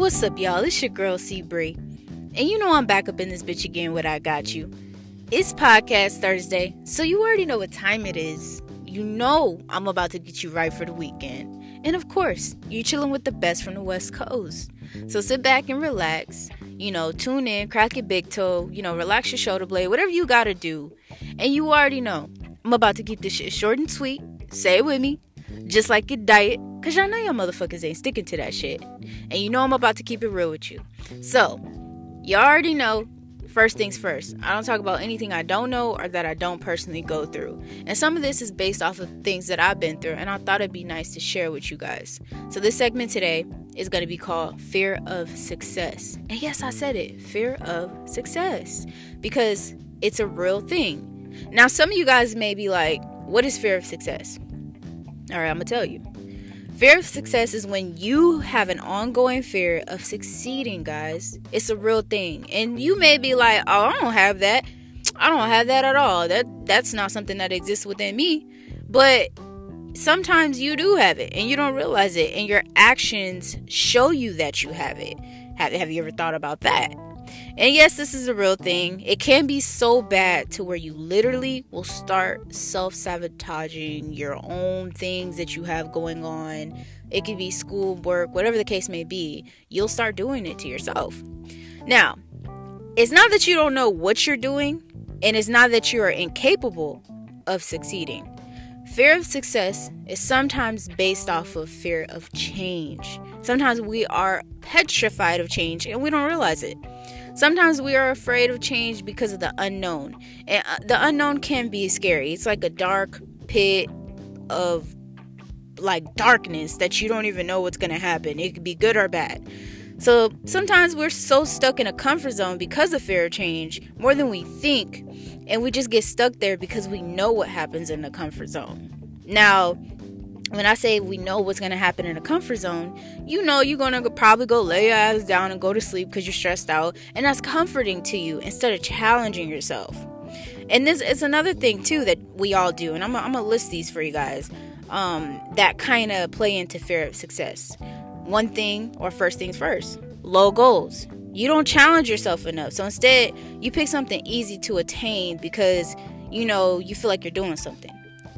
What's up, y'all? It's your girl C Bree. And you know I'm back up in this bitch again with I Got You. It's podcast Thursday, so you already know what time it is. You know I'm about to get you right for the weekend. And of course, you're chilling with the best from the West Coast. So sit back and relax. You know, tune in, crack your big toe, you know, relax your shoulder blade, whatever you gotta do. And you already know I'm about to keep this shit short and sweet. Say it with me. Just like your diet, cause y'all know y'all motherfuckers ain't sticking to that shit. And you know I'm about to keep it real with you. So, you already know first things first. I don't talk about anything I don't know or that I don't personally go through. And some of this is based off of things that I've been through, and I thought it'd be nice to share with you guys. So, this segment today is going to be called Fear of Success. And yes, I said it fear of success because it's a real thing. Now, some of you guys may be like, what is fear of success? All right, I'm to tell you. Fear of success is when you have an ongoing fear of succeeding, guys. It's a real thing. And you may be like, "Oh, I don't have that. I don't have that at all. That that's not something that exists within me." But sometimes you do have it and you don't realize it and your actions show you that you have it. Have have you ever thought about that? And yes, this is a real thing. It can be so bad to where you literally will start self sabotaging your own things that you have going on. It could be school, work, whatever the case may be. You'll start doing it to yourself. Now, it's not that you don't know what you're doing, and it's not that you are incapable of succeeding. Fear of success is sometimes based off of fear of change. Sometimes we are petrified of change and we don't realize it. Sometimes we are afraid of change because of the unknown. And uh, the unknown can be scary. It's like a dark pit of like darkness that you don't even know what's going to happen. It could be good or bad. So sometimes we're so stuck in a comfort zone because of fear of change more than we think. And we just get stuck there because we know what happens in the comfort zone. Now, when I say we know what's going to happen in a comfort zone, you know you're going to probably go lay your ass down and go to sleep because you're stressed out. And that's comforting to you instead of challenging yourself. And this is another thing, too, that we all do. And I'm, I'm going to list these for you guys um, that kind of play into fear of success. One thing, or first things first, low goals. You don't challenge yourself enough. So instead, you pick something easy to attain because, you know, you feel like you're doing something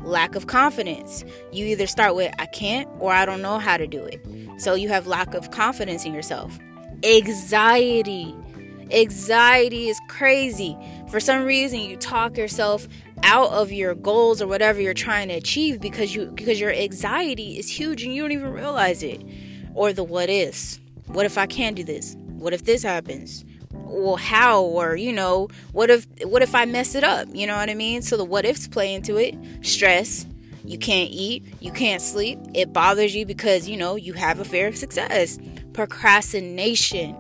lack of confidence. You either start with I can't or I don't know how to do it. So you have lack of confidence in yourself. Anxiety. Anxiety is crazy. For some reason you talk yourself out of your goals or whatever you're trying to achieve because you because your anxiety is huge and you don't even realize it. Or the what ifs. What if I can't do this? What if this happens? Well how? Or you know what if what if i mess it up? You know what i mean? So the what ifs play into it. Stress. You can't eat. You can't sleep. It bothers you because you know you have a fear of success. Procrastination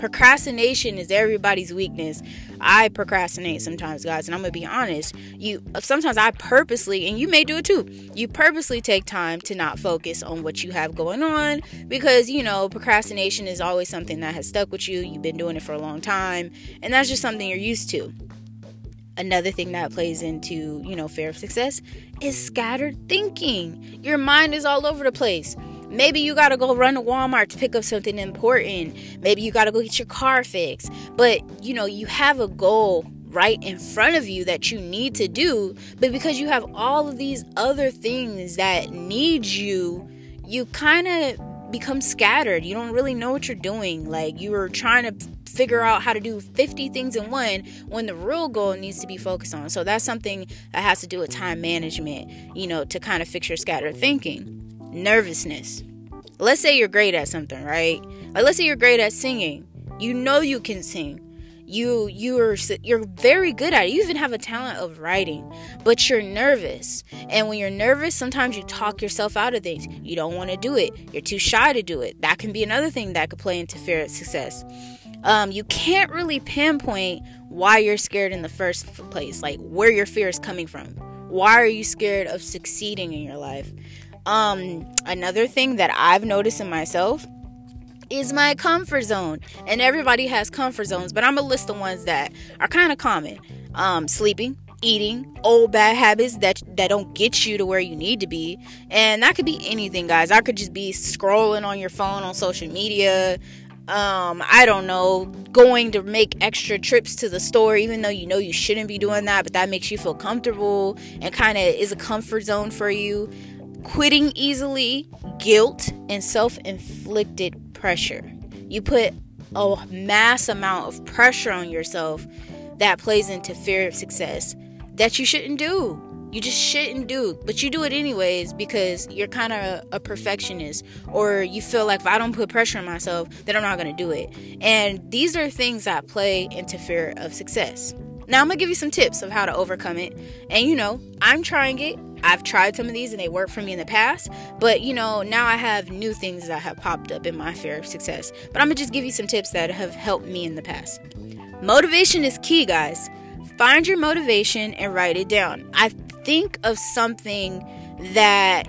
procrastination is everybody's weakness. I procrastinate sometimes guys and i'm gonna be honest. You sometimes i purposely and you may do it too you purposely take time to not focus on what you have going on because you know procrastination is always something that has stuck with you. You've been doing it for a long time and that's just something you're used to. Another thing that plays into you know fear of success is scattered thinking. Your mind is all over the place Maybe you gotta go run to Walmart to pick up something important. Maybe you gotta go get your car fixed. But you know, you have a goal right in front of you that you need to do, but because you have all of these other things that need you, you kind of become scattered. You don't really know what you're doing. Like you are trying to figure out how to do 50 things in one when the real goal needs to be focused on. So that's something that has to do with time management, you know, to kind of fix your scattered thinking nervousness. Let's say you're great at something, right? Like let's say you're great at singing. You know you can sing. You you're you're very good at it. You even have a talent of writing, but you're nervous. And when you're nervous, sometimes you talk yourself out of things. You don't want to do it. You're too shy to do it. That can be another thing that could play into fear of success. Um, you can't really pinpoint why you're scared in the first place, like where your fear is coming from. Why are you scared of succeeding in your life? Um, another thing that I've noticed in myself is my comfort zone. And everybody has comfort zones, but I'm gonna list the ones that are kind of common. Um, sleeping, eating, old bad habits that that don't get you to where you need to be. And that could be anything, guys. I could just be scrolling on your phone on social media, um, I don't know, going to make extra trips to the store, even though you know you shouldn't be doing that, but that makes you feel comfortable and kind of is a comfort zone for you. Quitting easily, guilt, and self inflicted pressure. You put a mass amount of pressure on yourself that plays into fear of success that you shouldn't do. You just shouldn't do but you do it anyways because you're kind of a perfectionist or you feel like if i don't put pressure on myself then i'm not going to do it. And these are things that play into fear of success now i'm going to give you some tips of how to overcome it and you know i'm trying it I've tried some of these and they worked for me in the past, but you know, now I have new things that have popped up in my fear of success. But I'm gonna just give you some tips that have helped me in the past. Motivation is key, guys. Find your motivation and write it down. I think of something that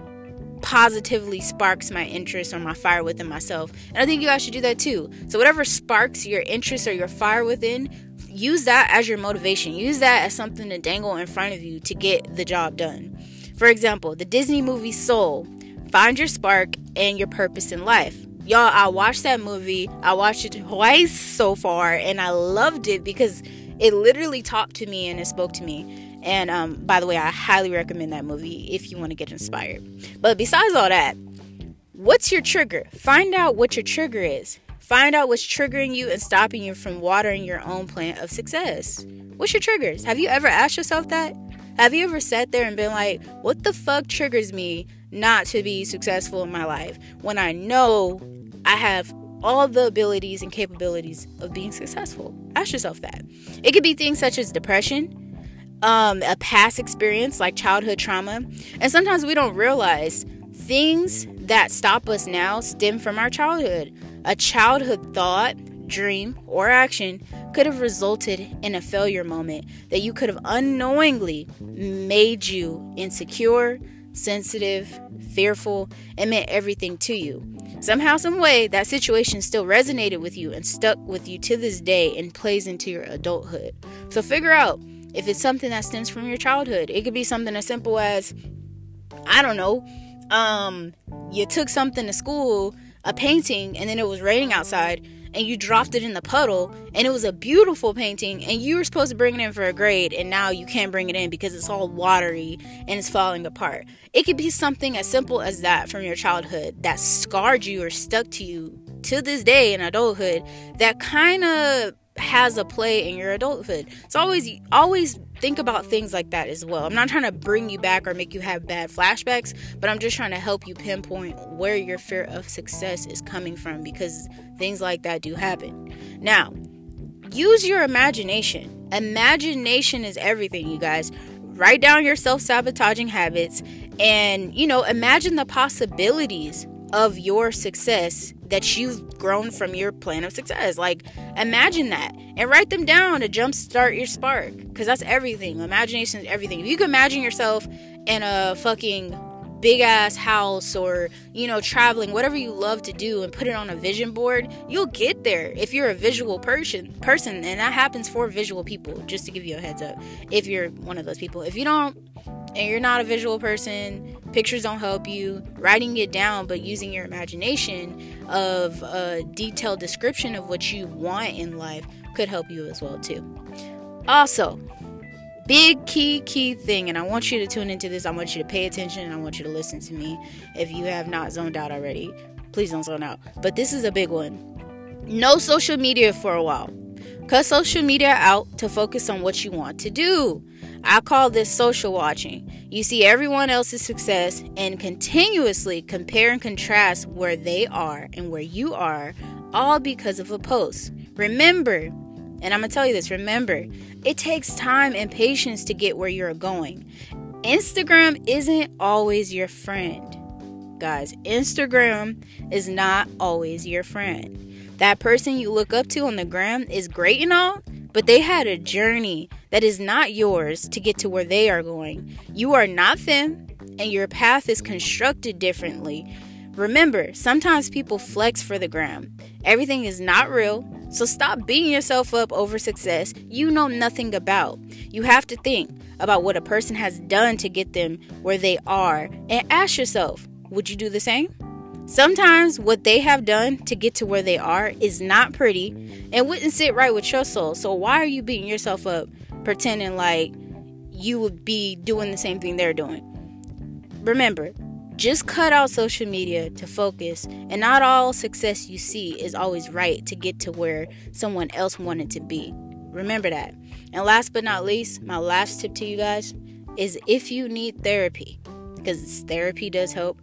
positively sparks my interest or my fire within myself. And I think you guys should do that too. So, whatever sparks your interest or your fire within, use that as your motivation. Use that as something to dangle in front of you to get the job done. For example, the Disney movie Soul. Find your spark and your purpose in life. Y'all, I watched that movie. I watched it twice so far, and I loved it because it literally talked to me and it spoke to me. And um, by the way, I highly recommend that movie if you want to get inspired. But besides all that, what's your trigger? Find out what your trigger is. Find out what's triggering you and stopping you from watering your own plant of success. What's your triggers? Have you ever asked yourself that? Have you ever sat there and been like, what the fuck triggers me not to be successful in my life when I know I have all the abilities and capabilities of being successful? Ask yourself that. It could be things such as depression, um, a past experience like childhood trauma. And sometimes we don't realize things that stop us now stem from our childhood. A childhood thought, dream, or action could have resulted in a failure moment that you could have unknowingly made you insecure, sensitive, fearful, and meant everything to you. Somehow, some way, that situation still resonated with you and stuck with you to this day and plays into your adulthood. So figure out if it's something that stems from your childhood, it could be something as simple as, I don't know, um, you took something to school, a painting, and then it was raining outside, and you dropped it in the puddle, and it was a beautiful painting, and you were supposed to bring it in for a grade, and now you can't bring it in because it's all watery and it's falling apart. It could be something as simple as that from your childhood that scarred you or stuck to you to this day in adulthood that kind of has a play in your adulthood. So always always think about things like that as well. I'm not trying to bring you back or make you have bad flashbacks, but I'm just trying to help you pinpoint where your fear of success is coming from because things like that do happen. Now, use your imagination. Imagination is everything, you guys. Write down your self-sabotaging habits and, you know, imagine the possibilities of your success that you've grown from your plan of success. Like, imagine that and write them down to jumpstart your spark because that's everything. Imagination is everything. If you can imagine yourself in a fucking big ass house or you know traveling whatever you love to do and put it on a vision board you'll get there if you're a visual person person and that happens for visual people just to give you a heads up if you're one of those people if you don't and you're not a visual person, pictures don't help you. Writing it down, but using your imagination of a detailed description of what you want in life could help you as well too. Also, big key key thing and I want you to tune into this. I want you to pay attention and I want you to listen to me. If you have not zoned out already, please don't zone out. But this is a big one. No social media for a while. Cut social media out to focus on what you want to do. I call this social watching. You see everyone else's success and continuously compare and contrast where they are and where you are, all because of a post. Remember, and I'm to tell you this remember, it takes time and patience to get where you're going. Instagram isn't always your friend. Guys, Instagram is not always your friend. That person you look up to on the gram is great and all, but they had a journey that is not yours to get to where they are going. You are not them, and your path is constructed differently. Remember, sometimes people flex for the gram. Everything is not real, so stop beating yourself up over success you know nothing about. You have to think about what a person has done to get them where they are and ask yourself, would you do the same? Sometimes what they have done to get to where they are is not pretty and wouldn't sit right with your soul. So why are you beating yourself up pretending like you would be doing the same thing they're doing? Remember, just cut out social media to focus, and not all success you see is always right to get to where someone else wanted to be. Remember that. And last but not least, my last tip to you guys is if you need therapy, because therapy does help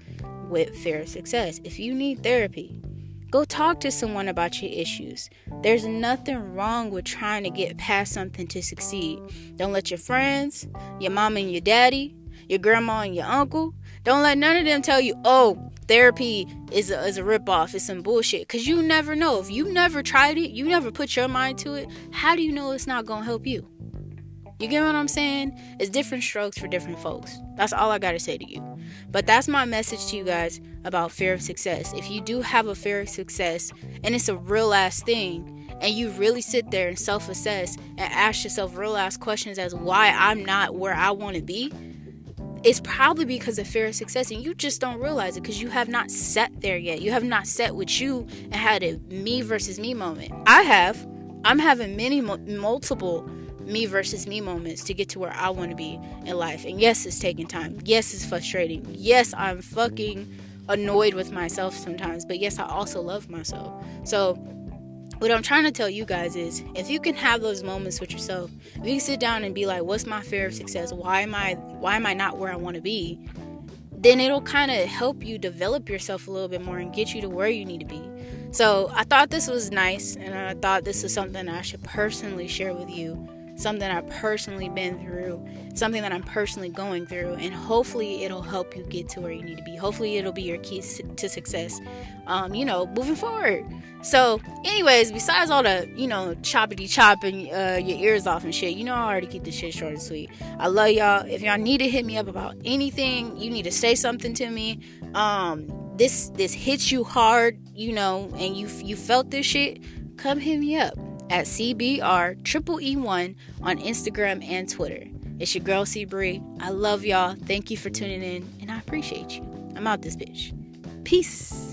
with fair success. If you need therapy, go talk to someone about your issues. There's nothing wrong with trying to get past something to succeed. Don't let your friends, your mom and your daddy, your grandma and your uncle, don't let none of them tell you, oh, therapy is a, is a ripoff, it's some bullshit. Because you never know. If you never tried it, you never put your mind to it, how do you know it's not going to help you? You get what I'm saying? It's different strokes for different folks. That's all I got to say to you. But that's my message to you guys about fear of success. If you do have a fear of success and it's a real ass thing, and you really sit there and self assess and ask yourself real ass questions as why I'm not where I want to be, it's probably because of fear of success and you just don't realize it because you have not sat there yet. You have not sat with you and had a me versus me moment. I have. I'm having many multiple me versus me moments to get to where I want to be in life. And yes, it's taking time. Yes, it's frustrating. Yes, I'm fucking annoyed with myself sometimes. But yes, I also love myself. So, what I'm trying to tell you guys is if you can have those moments with yourself, if you can sit down and be like, what's my fear of success? Why am I why am I not where I want to be? Then it'll kind of help you develop yourself a little bit more and get you to where you need to be. So I thought this was nice and I thought this was something I should personally share with you something I've personally been through, something that I'm personally going through, and hopefully it'll help you get to where you need to be. Hopefully it'll be your key to success, um, you know, moving forward. So, anyways, besides all the, you know, choppity chopping uh, your ears off and shit, you know, I already keep this shit short and sweet. I love y'all. If y'all need to hit me up about anything, you need to say something to me. Um, this this hits you hard, you know, and you you felt this shit, come hit me up at CBR triple E1 on Instagram and Twitter. It's your girl C Bree. I love y'all. Thank you for tuning in, and I appreciate you. I'm out this bitch. Peace.